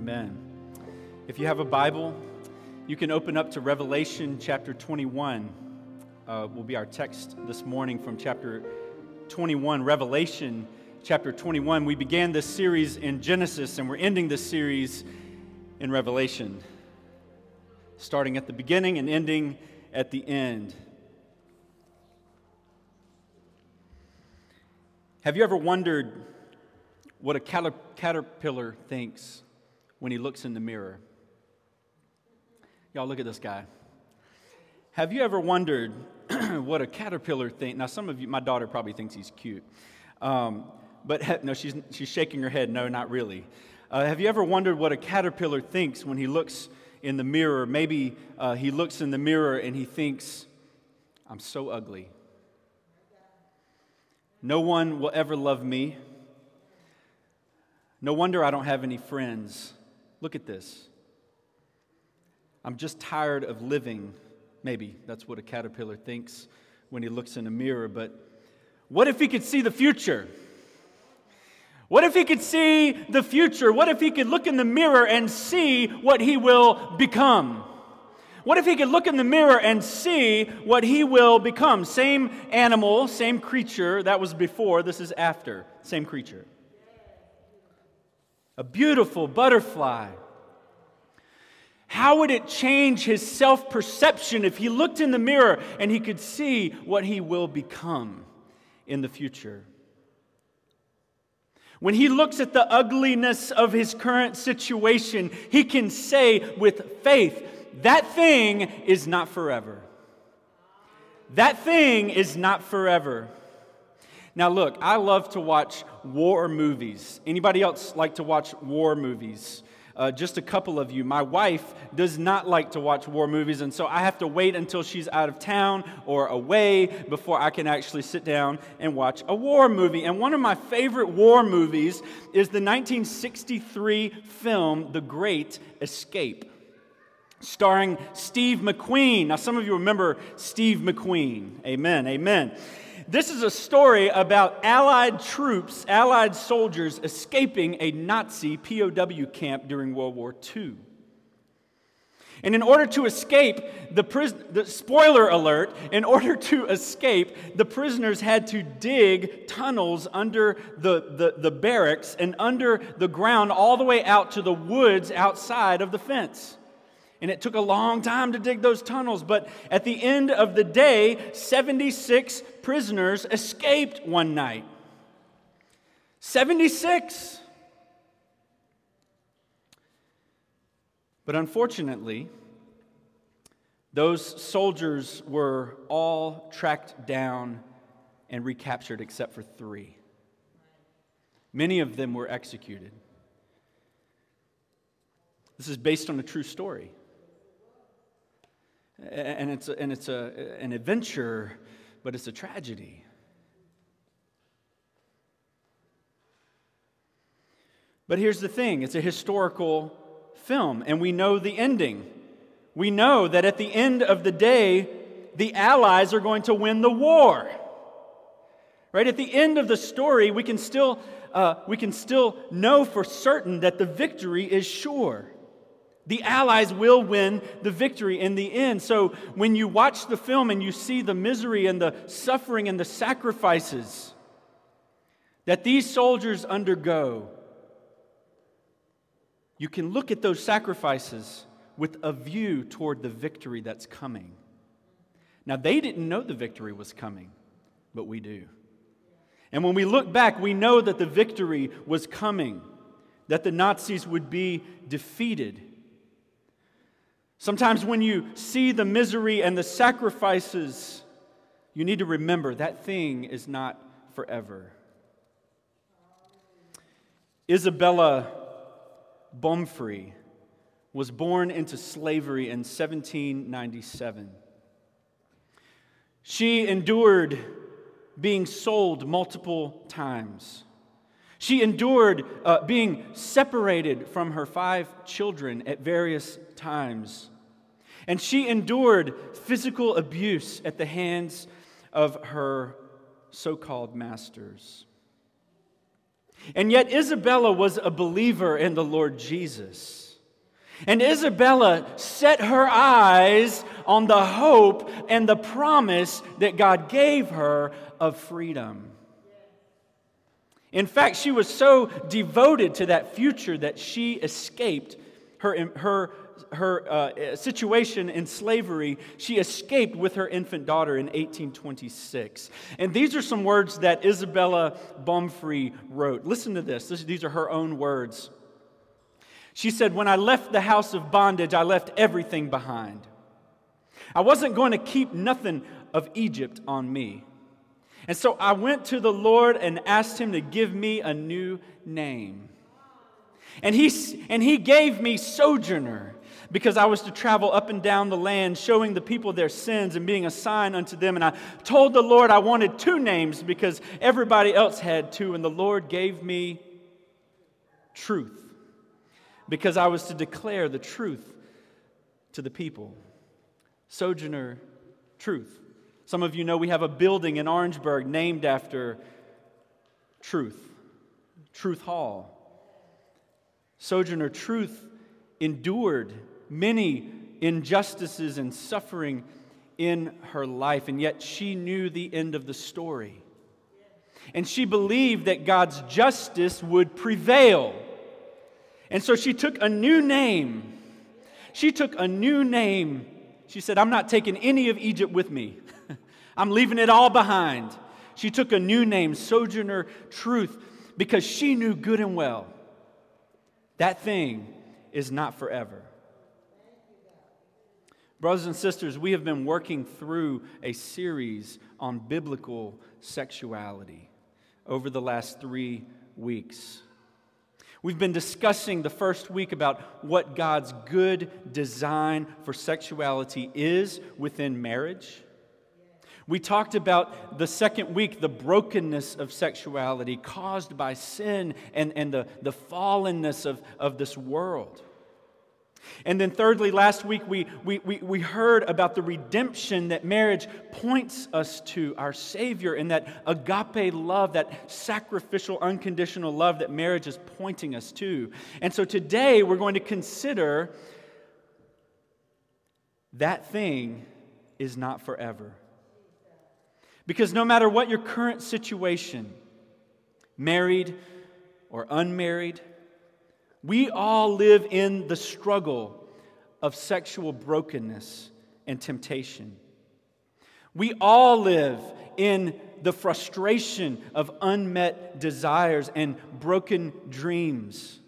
Amen. If you have a Bible, you can open up to Revelation chapter 21. Uh, will be our text this morning from chapter 21. Revelation chapter 21. We began this series in Genesis, and we're ending this series in Revelation, starting at the beginning and ending at the end. Have you ever wondered what a caterpillar thinks when he looks in the mirror? Y'all, look at this guy. Have you ever wondered what a caterpillar thinks? Now, some of you, my daughter probably thinks he's cute. Um, but no, she's, she's shaking her head. No, not really. Uh, have you ever wondered what a caterpillar thinks when he looks in the mirror? Maybe uh, he looks in the mirror and he thinks, I'm so ugly. No one will ever love me. No wonder I don't have any friends. Look at this. I'm just tired of living. Maybe that's what a caterpillar thinks when he looks in a mirror. But what if he could see the future? What if he could see the future? What if he could look in the mirror and see what he will become? What if he could look in the mirror and see what he will become? Same animal, same creature. That was before, this is after. Same creature. A beautiful butterfly. How would it change his self perception if he looked in the mirror and he could see what he will become in the future? When he looks at the ugliness of his current situation, he can say with faith, that thing is not forever. That thing is not forever. Now look, I love to watch war movies. Anybody else like to watch war movies? Uh, just a couple of you. My wife does not like to watch war movies, and so I have to wait until she's out of town or away before I can actually sit down and watch a war movie. And one of my favorite war movies is the 1963 film The Great Escape starring Steve McQueen. Now, some of you remember Steve McQueen. Amen, amen. This is a story about Allied troops, Allied soldiers escaping a Nazi POW camp during World War II. And in order to escape, the, pris- the spoiler alert, in order to escape, the prisoners had to dig tunnels under the, the, the barracks and under the ground all the way out to the woods outside of the fence. And it took a long time to dig those tunnels, but at the end of the day, 76 prisoners escaped one night. 76. But unfortunately, those soldiers were all tracked down and recaptured except for three. Many of them were executed. This is based on a true story and it's, and it's a, an adventure, but it's a tragedy. But here's the thing it's a historical film, and we know the ending. We know that at the end of the day, the Allies are going to win the war. Right? At the end of the story, we can still, uh, we can still know for certain that the victory is sure. The Allies will win the victory in the end. So when you watch the film and you see the misery and the suffering and the sacrifices that these soldiers undergo, you can look at those sacrifices with a view toward the victory that's coming. Now, they didn't know the victory was coming, but we do. And when we look back, we know that the victory was coming, that the Nazis would be defeated. Sometimes when you see the misery and the sacrifices, you need to remember that thing is not forever. Isabella Baumfree was born into slavery in 1797. She endured being sold multiple times. She endured uh, being separated from her five children at various times. And she endured physical abuse at the hands of her so called masters. And yet, Isabella was a believer in the Lord Jesus. And Isabella set her eyes on the hope and the promise that God gave her of freedom. In fact, she was so devoted to that future that she escaped her, her, her uh, situation in slavery. She escaped with her infant daughter in 1826. And these are some words that Isabella Baumfree wrote. Listen to this. this these are her own words. She said, When I left the house of bondage, I left everything behind. I wasn't going to keep nothing of Egypt on me. And so I went to the Lord and asked him to give me a new name. And he, and he gave me sojourner because I was to travel up and down the land, showing the people their sins and being a sign unto them. And I told the Lord I wanted two names because everybody else had two, and the Lord gave me truth because I was to declare the truth to the people. Sojourner, truth. Some of you know we have a building in Orangeburg named after Truth, Truth Hall. Sojourner Truth endured many injustices and suffering in her life, and yet she knew the end of the story. And she believed that God's justice would prevail. And so she took a new name. She took a new name. She said, I'm not taking any of Egypt with me, I'm leaving it all behind. She took a new name, Sojourner Truth, because she knew good and well that thing is not forever. Brothers and sisters, we have been working through a series on biblical sexuality over the last three weeks. We've been discussing the first week about what God's good design for sexuality is within marriage. We talked about the second week the brokenness of sexuality caused by sin and, and the, the fallenness of, of this world. And then, thirdly, last week we, we, we, we heard about the redemption that marriage points us to, our Savior, and that agape love, that sacrificial, unconditional love that marriage is pointing us to. And so today we're going to consider that thing is not forever. Because no matter what your current situation, married or unmarried, we all live in the struggle of sexual brokenness and temptation. We all live in the frustration of unmet desires and broken dreams.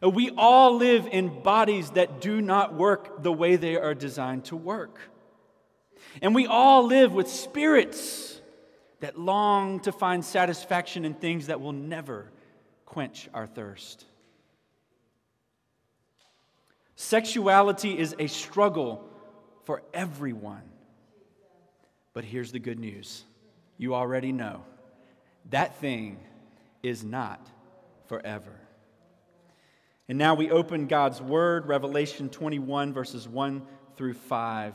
We all live in bodies that do not work the way they are designed to work. And we all live with spirits that long to find satisfaction in things that will never quench our thirst. Sexuality is a struggle for everyone. But here's the good news you already know that thing is not forever. And now we open God's Word, Revelation 21, verses 1 through 5.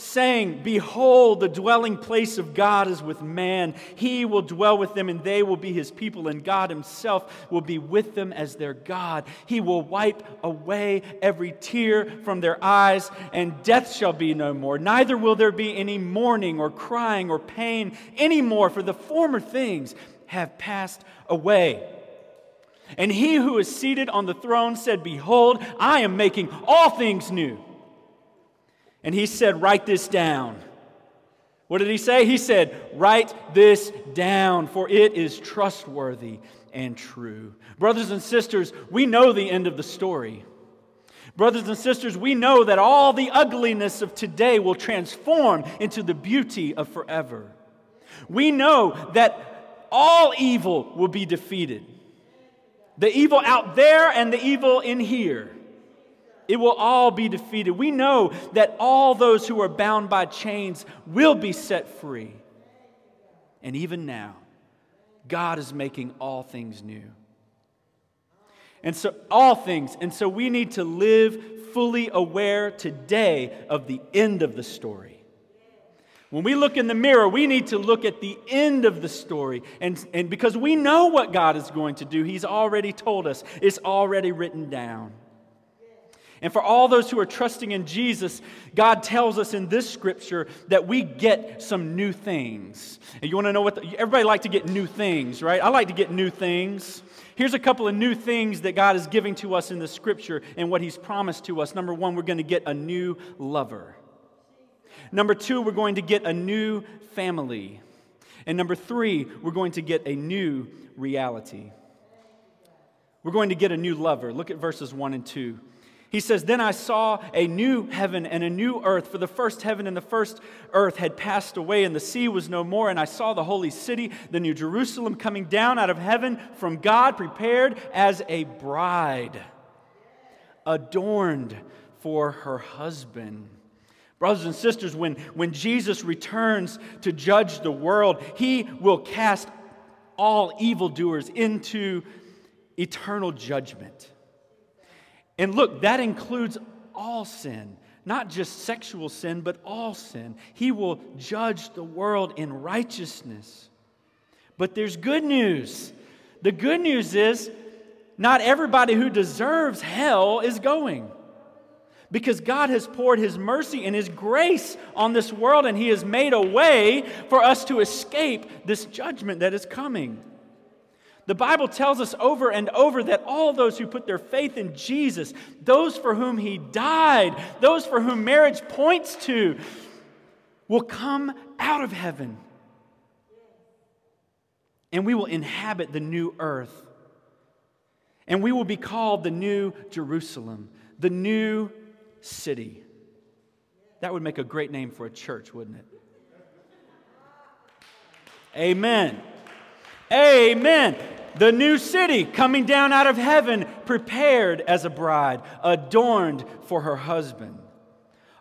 saying, Behold, the dwelling place of God is with man. He will dwell with them, and they will be his people, and God himself will be with them as their God. He will wipe away every tear from their eyes, and death shall be no more. Neither will there be any mourning, or crying, or pain anymore, for the former things have passed away. And he who is seated on the throne said, Behold, I am making all things new. And he said, Write this down. What did he say? He said, Write this down, for it is trustworthy and true. Brothers and sisters, we know the end of the story. Brothers and sisters, we know that all the ugliness of today will transform into the beauty of forever. We know that all evil will be defeated. The evil out there and the evil in here It will all be defeated. We know that all those who are bound by chains will be set free. And even now, God is making all things new. And so, all things. And so, we need to live fully aware today of the end of the story. When we look in the mirror, we need to look at the end of the story. And, and because we know what God is going to do, He's already told us, it's already written down. And for all those who are trusting in Jesus, God tells us in this scripture that we get some new things. And you want to know what? The, everybody like to get new things, right? I like to get new things. Here's a couple of new things that God is giving to us in the scripture and what He's promised to us. Number one, we're going to get a new lover. Number two, we're going to get a new family. And number three, we're going to get a new reality. We're going to get a new lover. Look at verses one and two. He says, Then I saw a new heaven and a new earth, for the first heaven and the first earth had passed away, and the sea was no more. And I saw the holy city, the new Jerusalem, coming down out of heaven from God, prepared as a bride, adorned for her husband. Brothers and sisters, when, when Jesus returns to judge the world, he will cast all evildoers into eternal judgment. And look, that includes all sin, not just sexual sin, but all sin. He will judge the world in righteousness. But there's good news. The good news is not everybody who deserves hell is going. Because God has poured His mercy and His grace on this world, and He has made a way for us to escape this judgment that is coming. The Bible tells us over and over that all those who put their faith in Jesus, those for whom he died, those for whom marriage points to, will come out of heaven. And we will inhabit the new earth. And we will be called the new Jerusalem, the new city. That would make a great name for a church, wouldn't it? Amen. Amen. The new city coming down out of heaven, prepared as a bride, adorned for her husband.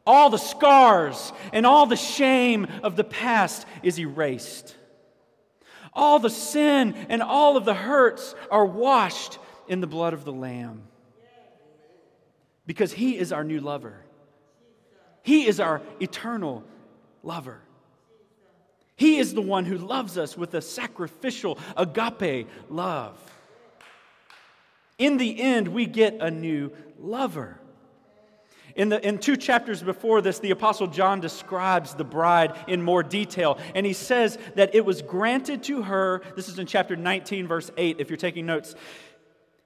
All the scars and all the shame of the past is erased. All the sin and all of the hurts are washed in the blood of the Lamb. Because He is our new lover, He is our eternal lover. He is the one who loves us with a sacrificial agape love. In the end, we get a new lover. In, the, in two chapters before this, the Apostle John describes the bride in more detail. And he says that it was granted to her, this is in chapter 19, verse 8, if you're taking notes.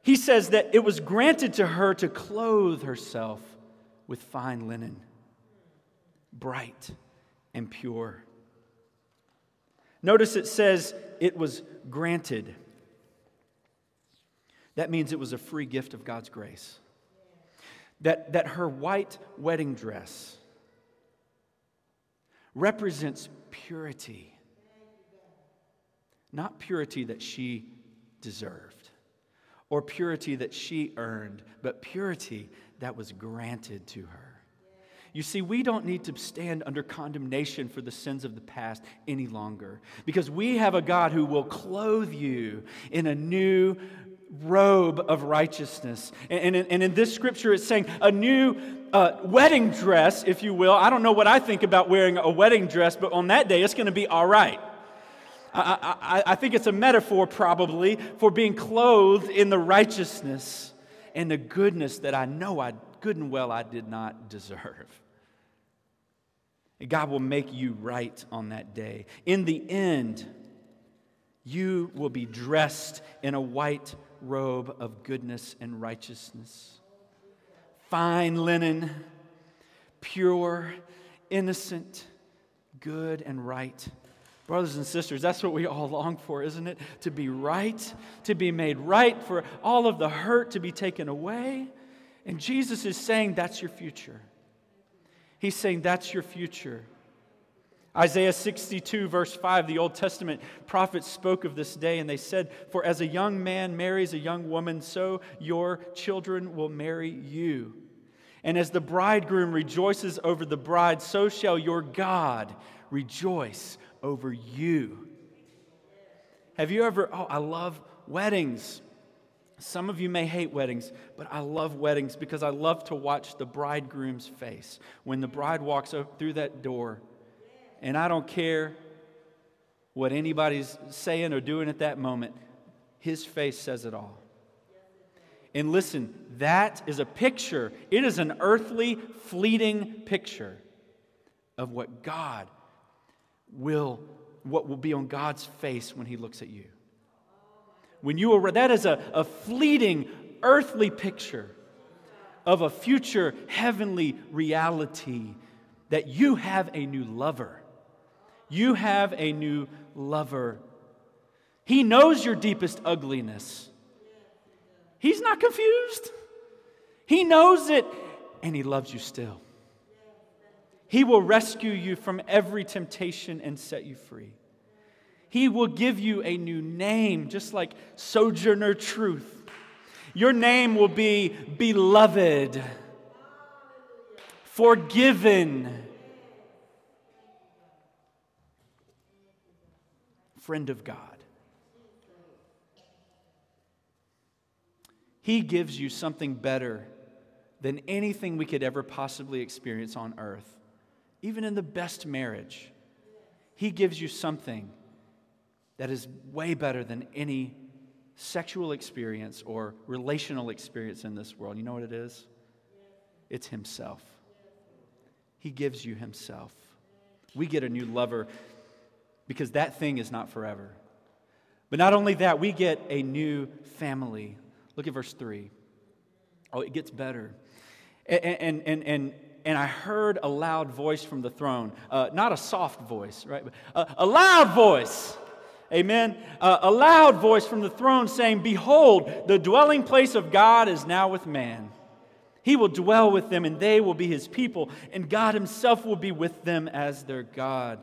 He says that it was granted to her to clothe herself with fine linen, bright and pure. Notice it says it was granted. That means it was a free gift of God's grace. That, that her white wedding dress represents purity, not purity that she deserved or purity that she earned, but purity that was granted to her. You see, we don't need to stand under condemnation for the sins of the past any longer because we have a God who will clothe you in a new robe of righteousness. And, and, and in this scripture, it's saying a new uh, wedding dress, if you will. I don't know what I think about wearing a wedding dress, but on that day, it's going to be all right. I, I, I think it's a metaphor, probably, for being clothed in the righteousness and the goodness that I know I good and well I did not deserve. God will make you right on that day. In the end, you will be dressed in a white robe of goodness and righteousness. Fine linen, pure, innocent, good, and right. Brothers and sisters, that's what we all long for, isn't it? To be right, to be made right, for all of the hurt to be taken away. And Jesus is saying that's your future. He's saying that's your future. Isaiah 62, verse 5, the Old Testament prophets spoke of this day, and they said, For as a young man marries a young woman, so your children will marry you. And as the bridegroom rejoices over the bride, so shall your God rejoice over you. Have you ever, oh, I love weddings. Some of you may hate weddings, but I love weddings because I love to watch the bridegroom's face when the bride walks through that door. And I don't care what anybody's saying or doing at that moment, his face says it all. And listen, that is a picture, it is an earthly, fleeting picture of what God will, what will be on God's face when he looks at you. When you are, that is a, a fleeting, earthly picture of a future heavenly reality that you have a new lover. You have a new lover. He knows your deepest ugliness. He's not confused. He knows it, and He loves you still. He will rescue you from every temptation and set you free. He will give you a new name, just like Sojourner Truth. Your name will be Beloved, Forgiven, Friend of God. He gives you something better than anything we could ever possibly experience on earth, even in the best marriage. He gives you something that is way better than any sexual experience or relational experience in this world. You know what it is? It's Himself. He gives you Himself. We get a new lover because that thing is not forever. But not only that, we get a new family. Look at verse 3. Oh, it gets better. And, and, and, and, I heard a loud voice from the throne. Uh, not a soft voice, right? A, a loud voice. Amen. Uh, a loud voice from the throne saying, Behold, the dwelling place of God is now with man. He will dwell with them, and they will be his people, and God himself will be with them as their God.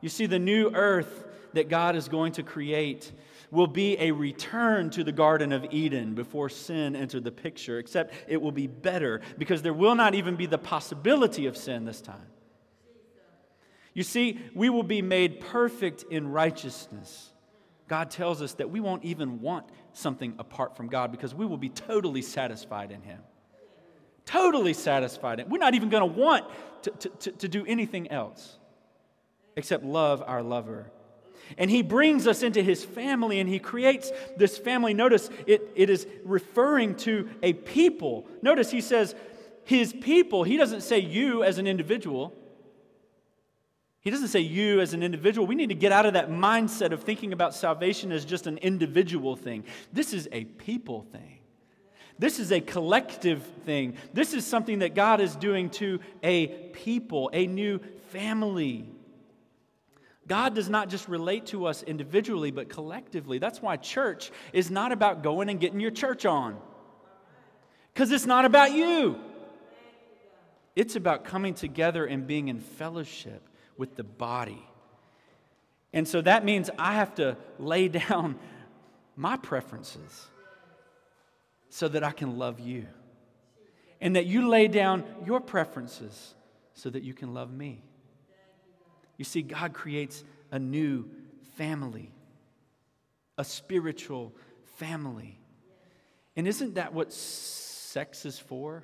You see, the new earth that God is going to create will be a return to the Garden of Eden before sin entered the picture, except it will be better because there will not even be the possibility of sin this time. You see, we will be made perfect in righteousness. God tells us that we won't even want something apart from God because we will be totally satisfied in Him. Totally satisfied. We're not even going to want to, to, to do anything else except love our lover and he brings us into his family and he creates this family. Notice it, it is referring to a people. Notice he says his people. He doesn't say you as an individual. He doesn't say you as an individual. We need to get out of that mindset of thinking about salvation as just an individual thing. This is a people thing. This is a collective thing. This is something that God is doing to a people, a new family. God does not just relate to us individually, but collectively. That's why church is not about going and getting your church on, because it's not about you. It's about coming together and being in fellowship with the body. And so that means I have to lay down my preferences so that I can love you. And that you lay down your preferences so that you can love me. You see, God creates a new family, a spiritual family. And isn't that what sex is for?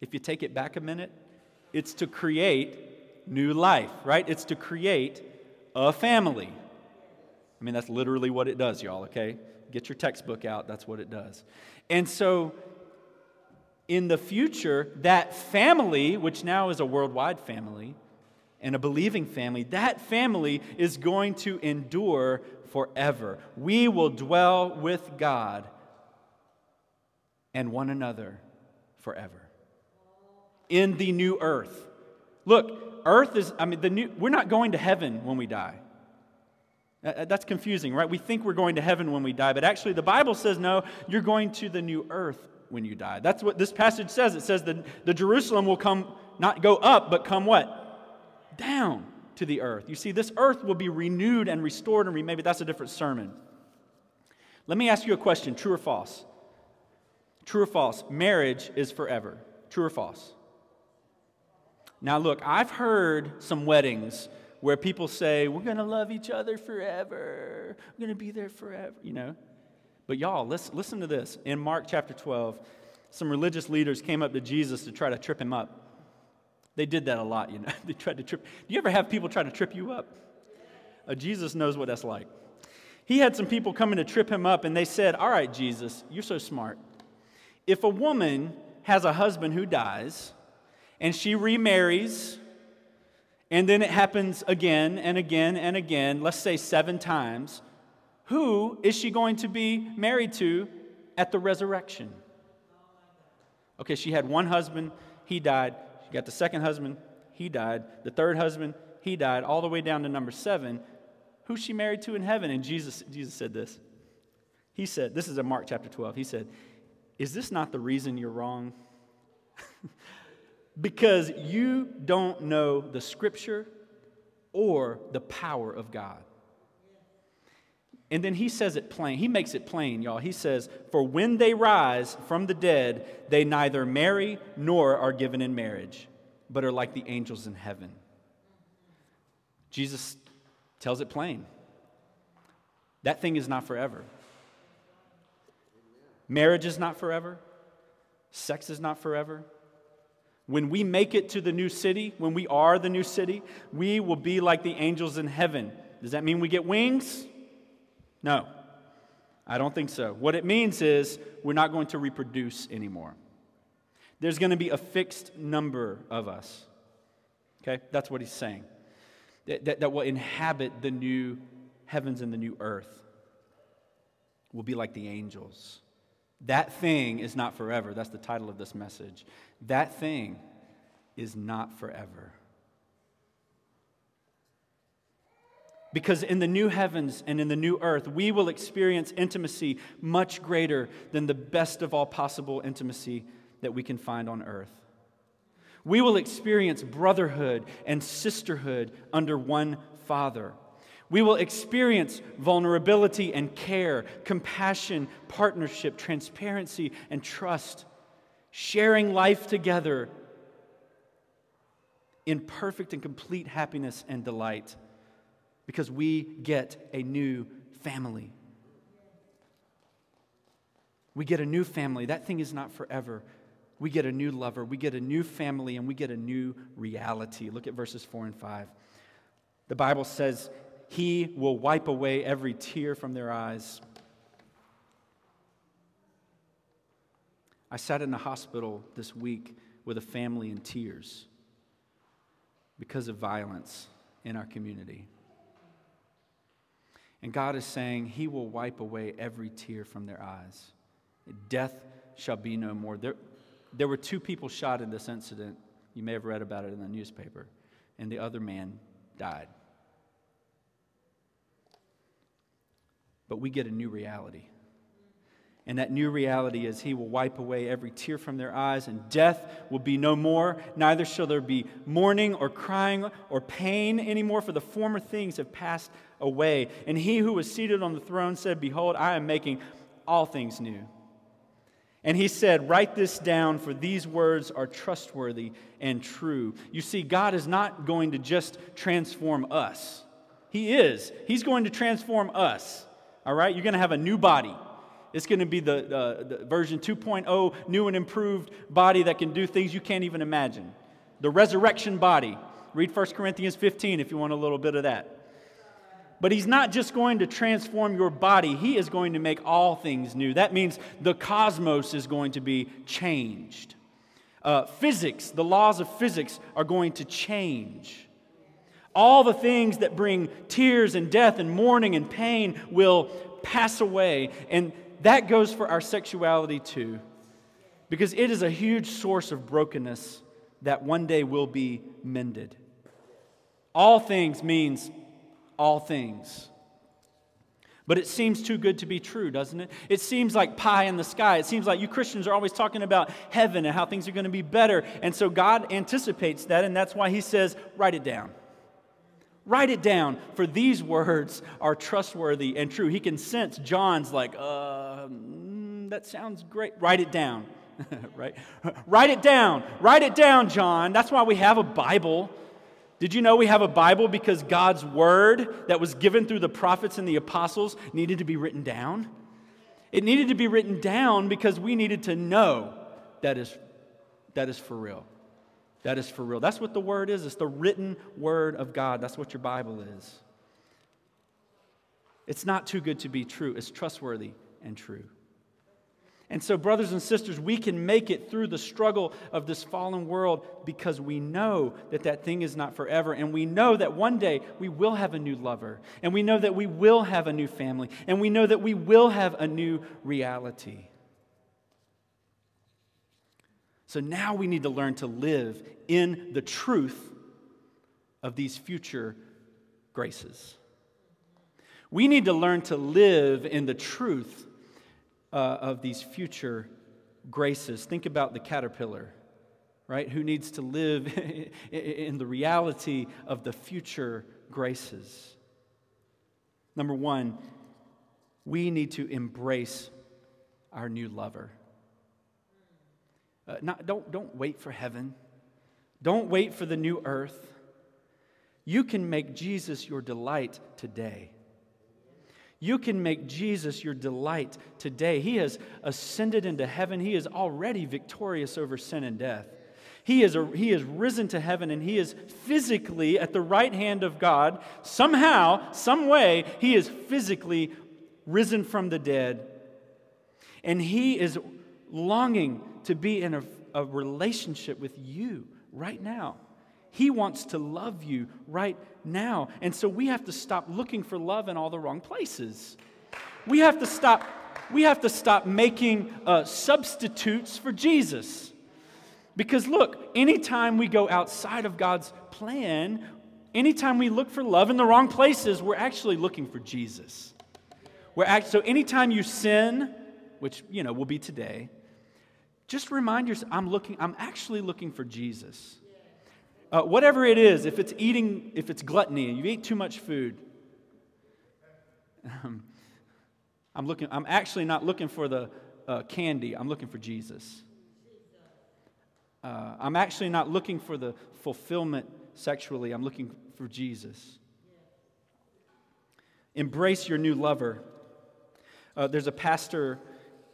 If you take it back a minute, it's to create new life, right? It's to create a family. I mean, that's literally what it does, y'all, okay? Get your textbook out, that's what it does. And so, in the future, that family, which now is a worldwide family, and a believing family, that family is going to endure forever. We will dwell with God and one another forever. In the new earth. Look, earth is, I mean, the new, we're not going to heaven when we die. That's confusing, right? We think we're going to heaven when we die, but actually the Bible says no, you're going to the new earth when you die. That's what this passage says. It says that the Jerusalem will come, not go up, but come what? down to the earth. You see, this earth will be renewed and restored and but that's a different sermon. Let me ask you a question true or false? True or false? Marriage is forever. True or false? Now, look, I've heard some weddings where people say, We're going to love each other forever. We're going to be there forever, you know. But y'all, listen, listen to this. In Mark chapter 12, some religious leaders came up to Jesus to try to trip him up. They did that a lot, you know. they tried to trip. Do you ever have people try to trip you up? Uh, Jesus knows what that's like. He had some people coming to trip him up, and they said, All right, Jesus, you're so smart. If a woman has a husband who dies, and she remarries, and then it happens again and again and again, let's say seven times, who is she going to be married to at the resurrection? Okay, she had one husband, he died. She got the second husband, he died. The third husband, he died, all the way down to number seven. Who's she married to in heaven? And Jesus, Jesus said this. He said, This is in Mark chapter 12. He said, Is this not the reason you're wrong? because you don't know the scripture or the power of God. And then he says it plain. He makes it plain, y'all. He says, For when they rise from the dead, they neither marry nor are given in marriage, but are like the angels in heaven. Jesus tells it plain. That thing is not forever. Marriage is not forever. Sex is not forever. When we make it to the new city, when we are the new city, we will be like the angels in heaven. Does that mean we get wings? No, I don't think so. What it means is we're not going to reproduce anymore. There's going to be a fixed number of us. Okay? That's what he's saying. That, that, that will inhabit the new heavens and the new earth. We'll be like the angels. That thing is not forever. That's the title of this message. That thing is not forever. Because in the new heavens and in the new earth, we will experience intimacy much greater than the best of all possible intimacy that we can find on earth. We will experience brotherhood and sisterhood under one Father. We will experience vulnerability and care, compassion, partnership, transparency, and trust, sharing life together in perfect and complete happiness and delight because we get a new family. We get a new family. That thing is not forever. We get a new lover, we get a new family, and we get a new reality. Look at verses 4 and 5. The Bible says, he will wipe away every tear from their eyes. I sat in the hospital this week with a family in tears because of violence in our community. And God is saying He will wipe away every tear from their eyes. Death shall be no more. There, there were two people shot in this incident. You may have read about it in the newspaper. And the other man died. But we get a new reality. And that new reality is He will wipe away every tear from their eyes, and death will be no more. Neither shall there be mourning or crying or pain anymore, for the former things have passed away. And He who was seated on the throne said, Behold, I am making all things new. And he said, Write this down, for these words are trustworthy and true. You see, God is not going to just transform us, He is. He's going to transform us. All right? You're going to have a new body. It's going to be the, uh, the version 2.0, new and improved body that can do things you can't even imagine. The resurrection body. Read 1 Corinthians 15 if you want a little bit of that. But he's not just going to transform your body, he is going to make all things new. That means the cosmos is going to be changed. Uh, physics, the laws of physics are going to change. All the things that bring tears and death and mourning and pain will pass away. And that goes for our sexuality too, because it is a huge source of brokenness that one day will be mended. All things means all things. But it seems too good to be true, doesn't it? It seems like pie in the sky. It seems like you Christians are always talking about heaven and how things are going to be better. And so God anticipates that, and that's why He says, write it down. Write it down, for these words are trustworthy and true. He can sense John's like, uh, mm, that sounds great. Write it down. right? Write it down. Write it down, John. That's why we have a Bible. Did you know we have a Bible because God's word that was given through the prophets and the apostles needed to be written down? It needed to be written down because we needed to know that is, that is for real. That is for real. That's what the word is. It's the written word of God. That's what your Bible is. It's not too good to be true, it's trustworthy and true. And so, brothers and sisters, we can make it through the struggle of this fallen world because we know that that thing is not forever. And we know that one day we will have a new lover. And we know that we will have a new family. And we know that we will have a new reality. So now we need to learn to live in the truth of these future graces. We need to learn to live in the truth uh, of these future graces. Think about the caterpillar, right? Who needs to live in the reality of the future graces. Number one, we need to embrace our new lover. Uh, not, don't, don't wait for heaven. Don't wait for the new earth. You can make Jesus your delight today. You can make Jesus your delight today. He has ascended into heaven. He is already victorious over sin and death. He is, a, he is risen to heaven and he is physically at the right hand of God. Somehow, some way, he is physically risen from the dead. And he is longing to be in a, a relationship with you right now. He wants to love you right now. And so we have to stop looking for love in all the wrong places. We have to stop, we have to stop making uh, substitutes for Jesus. Because look, anytime we go outside of God's plan, anytime we look for love in the wrong places, we're actually looking for Jesus. We're act- so anytime you sin, which you know will be today, just remind yourself, I'm looking, I'm actually looking for Jesus. Uh, whatever it is, if it's eating, if it's gluttony, you eat too much food. Um, I'm looking, I'm actually not looking for the uh, candy, I'm looking for Jesus. Uh, I'm actually not looking for the fulfillment sexually, I'm looking for Jesus. Embrace your new lover. Uh, there's a pastor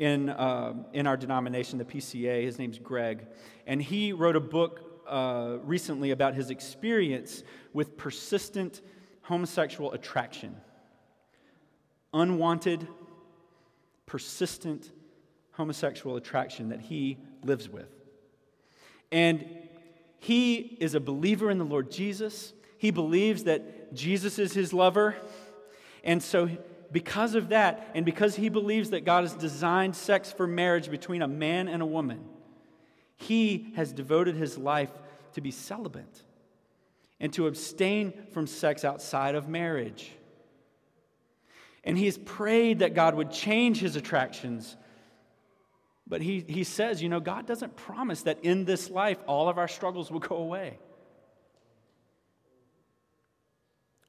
in, uh, in our denomination, the PCA. His name's Greg. And he wrote a book uh, recently about his experience with persistent homosexual attraction. Unwanted, persistent homosexual attraction that he lives with. And he is a believer in the Lord Jesus. He believes that Jesus is his lover. And so because of that, and because he believes that God has designed sex for marriage between a man and a woman, he has devoted his life to be celibate and to abstain from sex outside of marriage. And he has prayed that God would change his attractions. But he, he says, you know, God doesn't promise that in this life all of our struggles will go away,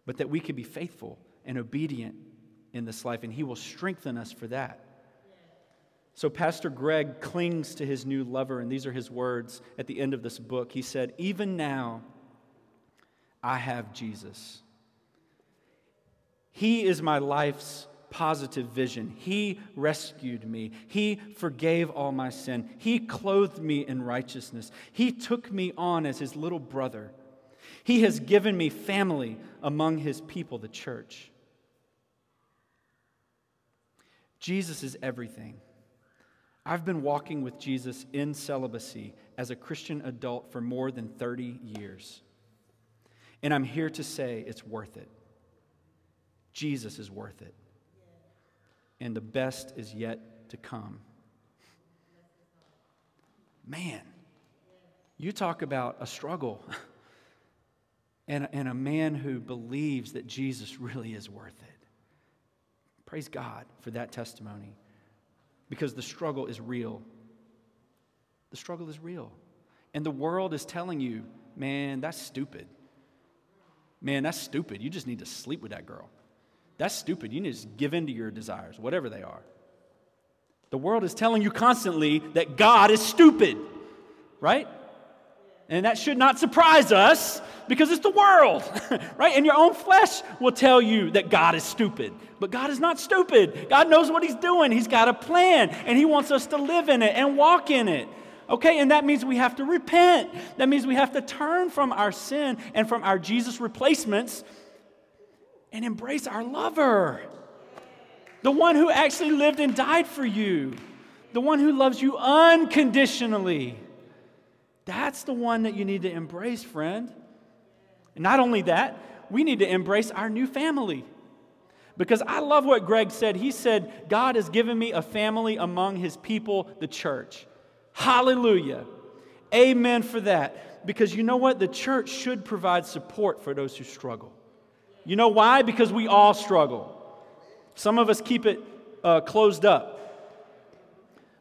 but that we could be faithful and obedient in this life, and He will strengthen us for that. So, Pastor Greg clings to his new lover, and these are his words at the end of this book. He said, Even now, I have Jesus. He is my life's positive vision. He rescued me. He forgave all my sin. He clothed me in righteousness. He took me on as his little brother. He has given me family among his people, the church. Jesus is everything. I've been walking with Jesus in celibacy as a Christian adult for more than 30 years. And I'm here to say it's worth it. Jesus is worth it. And the best is yet to come. Man, you talk about a struggle and, and a man who believes that Jesus really is worth it. Praise God for that testimony because the struggle is real. The struggle is real. And the world is telling you, man, that's stupid. Man, that's stupid. You just need to sleep with that girl. That's stupid. You need to give in to your desires, whatever they are. The world is telling you constantly that God is stupid, right? And that should not surprise us because it's the world, right? And your own flesh will tell you that God is stupid. But God is not stupid. God knows what He's doing. He's got a plan, and He wants us to live in it and walk in it. Okay, and that means we have to repent. That means we have to turn from our sin and from our Jesus replacements and embrace our lover. The one who actually lived and died for you. The one who loves you unconditionally. That's the one that you need to embrace, friend. And not only that, we need to embrace our new family. Because I love what Greg said. He said, God has given me a family among his people, the church. Hallelujah. Amen for that. Because you know what? The church should provide support for those who struggle. You know why? Because we all struggle. Some of us keep it uh, closed up.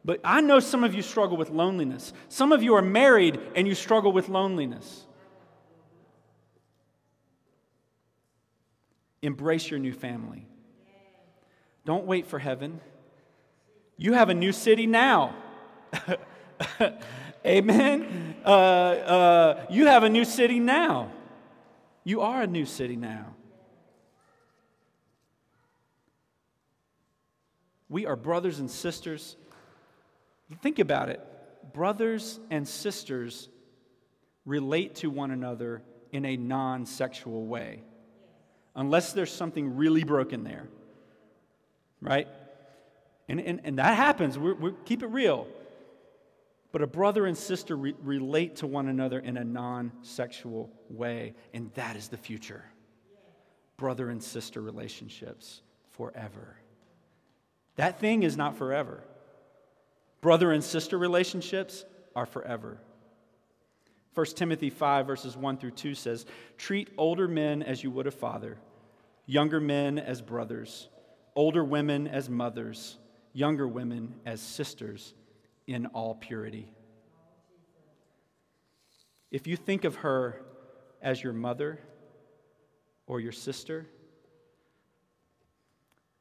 But I know some of you struggle with loneliness. Some of you are married and you struggle with loneliness. Embrace your new family. Don't wait for heaven. You have a new city now. Amen. Uh, uh, you have a new city now. You are a new city now. We are brothers and sisters. Think about it. Brothers and sisters relate to one another in a non sexual way unless there's something really broken there. Right? And, and, and that happens. we we keep it real. But a brother and sister re- relate to one another in a non sexual way, and that is the future. Brother and sister relationships forever. That thing is not forever. Brother and sister relationships are forever. 1 Timothy 5, verses 1 through 2 says, Treat older men as you would a father, younger men as brothers, older women as mothers, younger women as sisters in all purity. If you think of her as your mother or your sister,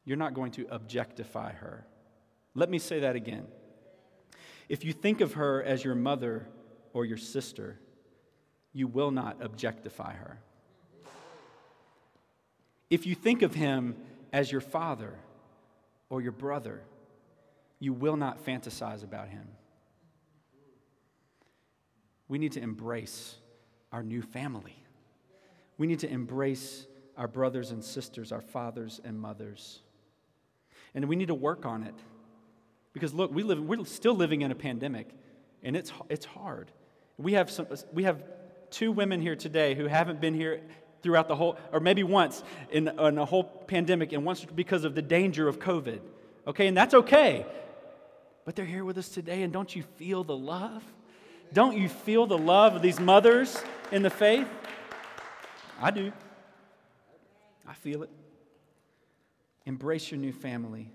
you're not going to objectify her. Let me say that again. If you think of her as your mother or your sister, you will not objectify her. If you think of him as your father or your brother, you will not fantasize about him. We need to embrace our new family. We need to embrace our brothers and sisters, our fathers and mothers. And we need to work on it. Because look, we live, we're still living in a pandemic, and it's, it's hard. We have, some, we have two women here today who haven't been here throughout the whole, or maybe once in, in a whole pandemic, and once because of the danger of COVID. Okay, and that's okay. But they're here with us today, and don't you feel the love? Don't you feel the love of these mothers in the faith? I do. I feel it. Embrace your new family.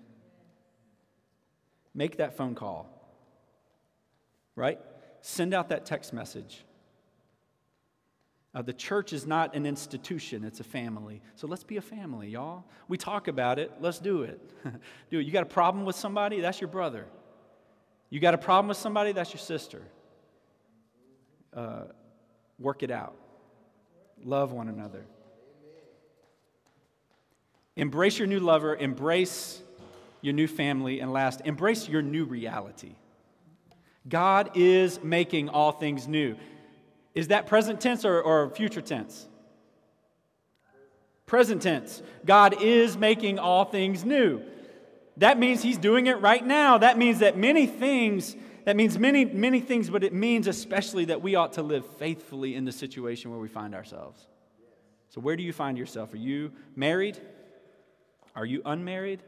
Make that phone call, right? Send out that text message. Uh, the church is not an institution, it's a family. So let's be a family, y'all. We talk about it, let's do it. do it. You got a problem with somebody? That's your brother. You got a problem with somebody? That's your sister. Uh, work it out. Love one another. Embrace your new lover, embrace your new family, and last, embrace your new reality. God is making all things new. Is that present tense or, or future tense? Present tense. God is making all things new. That means He's doing it right now. That means that many things, that means many, many things, but it means especially that we ought to live faithfully in the situation where we find ourselves. So, where do you find yourself? Are you married? Are you unmarried?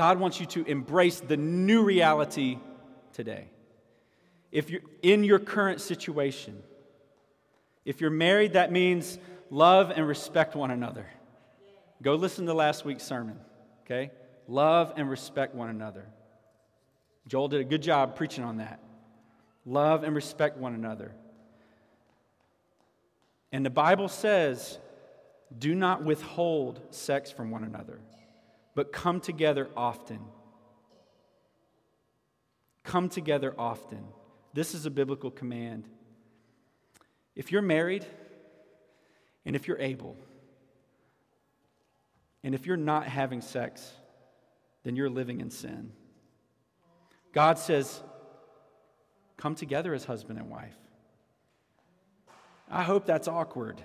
God wants you to embrace the new reality today. If you're in your current situation, if you're married, that means love and respect one another. Go listen to last week's sermon, okay? Love and respect one another. Joel did a good job preaching on that. Love and respect one another. And the Bible says, do not withhold sex from one another, but come together often. Come together often. This is a biblical command. If you're married, and if you're able, and if you're not having sex, then you're living in sin. God says, come together as husband and wife. I hope that's awkward.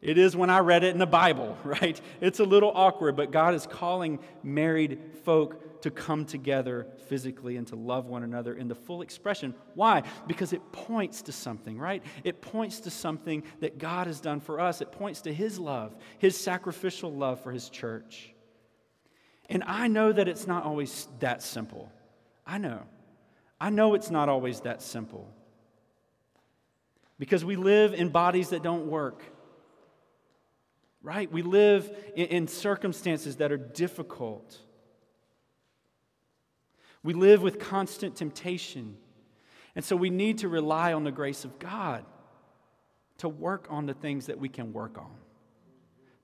It is when I read it in the Bible, right? It's a little awkward, but God is calling married folk to come together physically and to love one another in the full expression. Why? Because it points to something, right? It points to something that God has done for us. It points to His love, His sacrificial love for His church. And I know that it's not always that simple. I know. I know it's not always that simple. Because we live in bodies that don't work right? We live in, in circumstances that are difficult. We live with constant temptation. And so we need to rely on the grace of God to work on the things that we can work on.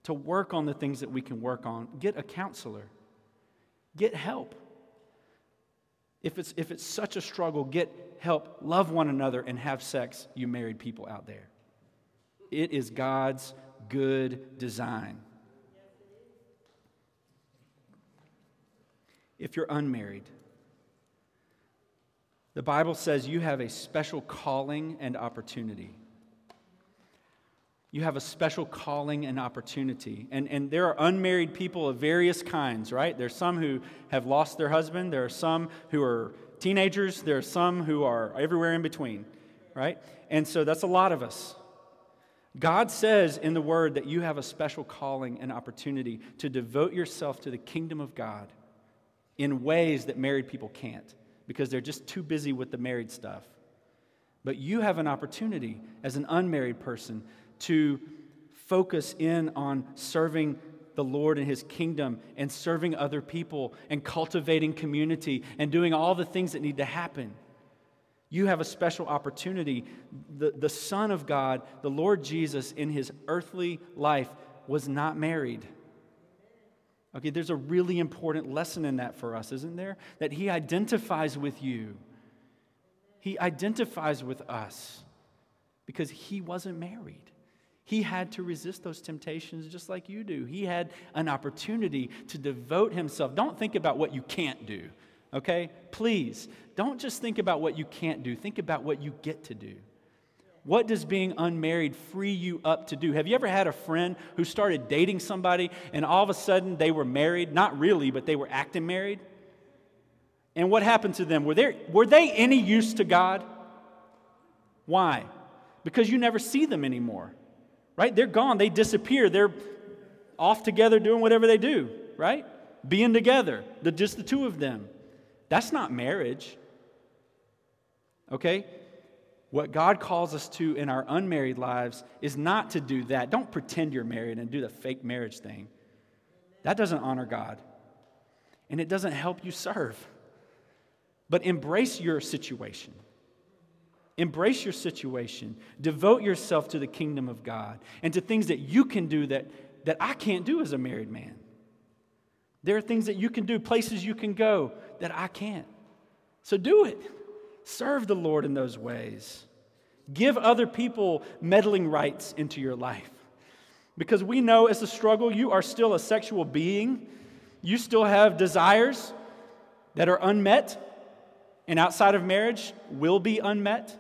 To work on the things that we can work on. Get a counselor. Get help. If it's, if it's such a struggle, get help. Love one another and have sex, you married people out there. It is God's good design. If you're unmarried, the Bible says you have a special calling and opportunity. You have a special calling and opportunity. And, and there are unmarried people of various kinds, right? There's some who have lost their husband, there are some who are teenagers, there are some who are everywhere in between, right? And so that's a lot of us. God says in the Word that you have a special calling and opportunity to devote yourself to the kingdom of God in ways that married people can't because they're just too busy with the married stuff. But you have an opportunity as an unmarried person to focus in on serving the Lord and His kingdom and serving other people and cultivating community and doing all the things that need to happen. You have a special opportunity. The, the Son of God, the Lord Jesus, in his earthly life, was not married. Okay, there's a really important lesson in that for us, isn't there? That he identifies with you. He identifies with us because he wasn't married. He had to resist those temptations just like you do. He had an opportunity to devote himself. Don't think about what you can't do okay? Please, don't just think about what you can't do, think about what you get to do. What does being unmarried free you up to do? Have you ever had a friend who started dating somebody and all of a sudden they were married? Not really, but they were acting married. And what happened to them? Were, there, were they any use to God? Why? Because you never see them anymore, right? They're gone, they disappear, they're off together doing whatever they do, right? Being together, the, just the two of them. That's not marriage. Okay? What God calls us to in our unmarried lives is not to do that. Don't pretend you're married and do the fake marriage thing. That doesn't honor God. And it doesn't help you serve. But embrace your situation. Embrace your situation. Devote yourself to the kingdom of God and to things that you can do that, that I can't do as a married man. There are things that you can do, places you can go that I can't. So do it. Serve the Lord in those ways. Give other people meddling rights into your life. Because we know as a struggle, you are still a sexual being. You still have desires that are unmet and outside of marriage will be unmet.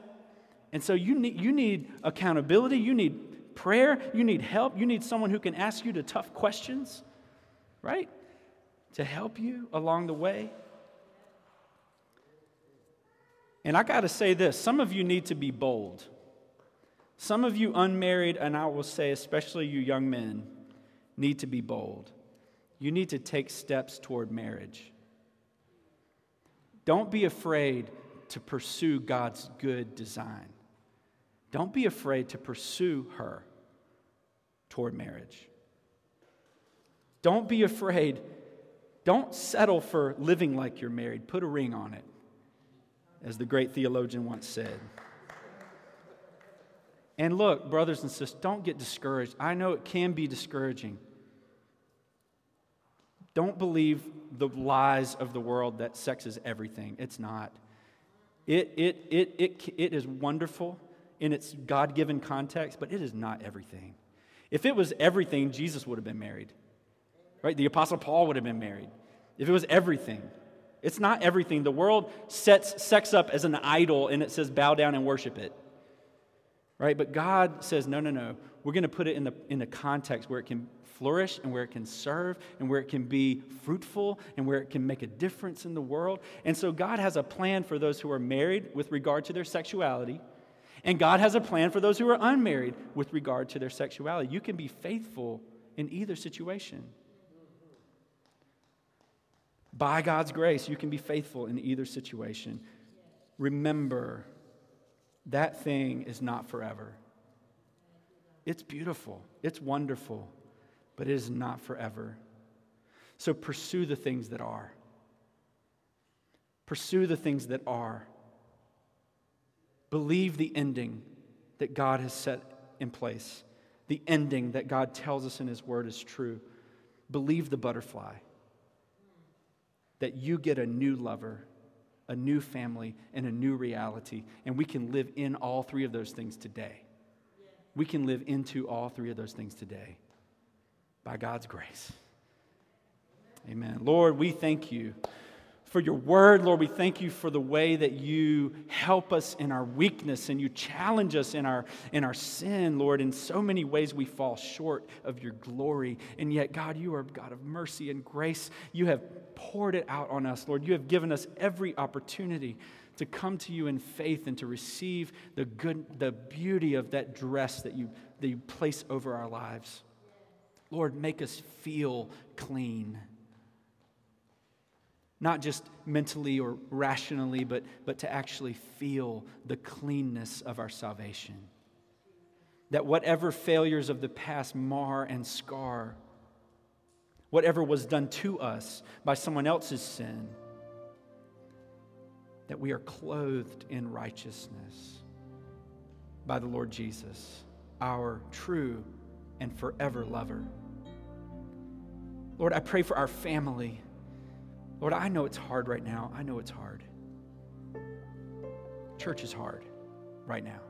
And so you need, you need accountability, you need prayer, you need help, you need someone who can ask you the tough questions, right? to help you along the way. And I got to say this some of you need to be bold. Some of you unmarried, and I will say, especially you young men, need to be bold. You need to take steps toward marriage. Don't be afraid to pursue God's good design. Don't be afraid to pursue her toward marriage. Don't be afraid don't settle for living like you're married. Put a ring on it, as the great theologian once said. And look, brothers and sisters, don't get discouraged. I know it can be discouraging. Don't believe the lies of the world that sex is everything. It's not. It, it, it, it, it is wonderful in its God given context, but it is not everything. If it was everything, Jesus would have been married. Right? The Apostle Paul would have been married. If it was everything, it's not everything. The world sets sex up as an idol and it says bow down and worship it. Right? But God says, no, no, no. We're going to put it in the, in the context where it can flourish and where it can serve and where it can be fruitful and where it can make a difference in the world. And so God has a plan for those who are married with regard to their sexuality. And God has a plan for those who are unmarried with regard to their sexuality. You can be faithful in either situation. By God's grace, you can be faithful in either situation. Remember, that thing is not forever. It's beautiful, it's wonderful, but it is not forever. So pursue the things that are. Pursue the things that are. Believe the ending that God has set in place. The ending that God tells us in His Word is true. Believe the butterfly that you get a new lover, a new family, and a new reality. And we can live in all three of those things today. We can live into all three of those things today by God's grace. Amen. Lord, we thank you for your word. Lord, we thank you for the way that you help us in our weakness and you challenge us in our, in our sin, Lord. In so many ways, we fall short of your glory. And yet, God, you are God of mercy and grace. You have poured it out on us, Lord. You have given us every opportunity to come to you in faith and to receive the good the beauty of that dress that you that you place over our lives. Lord, make us feel clean. Not just mentally or rationally, but, but to actually feel the cleanness of our salvation. That whatever failures of the past mar and scar, whatever was done to us by someone else's sin, that we are clothed in righteousness by the Lord Jesus, our true and forever lover. Lord, I pray for our family. Lord, I know it's hard right now. I know it's hard. Church is hard right now.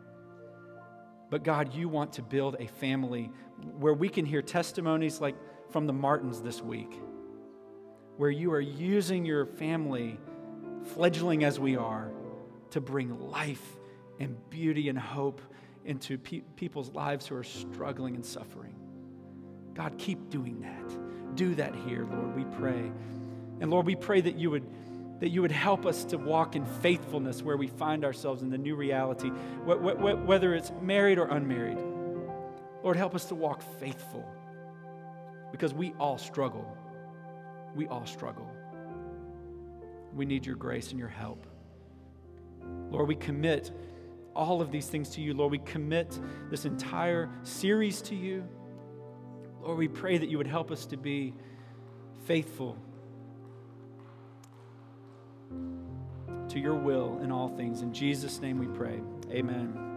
But God, you want to build a family where we can hear testimonies like from the Martins this week, where you are using your family fledgling as we are, to bring life and beauty and hope into pe- people's lives who are struggling and suffering. God, keep doing that. Do that here, Lord, we pray. And Lord, we pray that you would that you would help us to walk in faithfulness where we find ourselves in the new reality, whether it's married or unmarried. Lord, help us to walk faithful because we all struggle. We all struggle. We need your grace and your help. Lord, we commit all of these things to you. Lord, we commit this entire series to you. Lord, we pray that you would help us to be faithful to your will in all things. In Jesus' name we pray. Amen.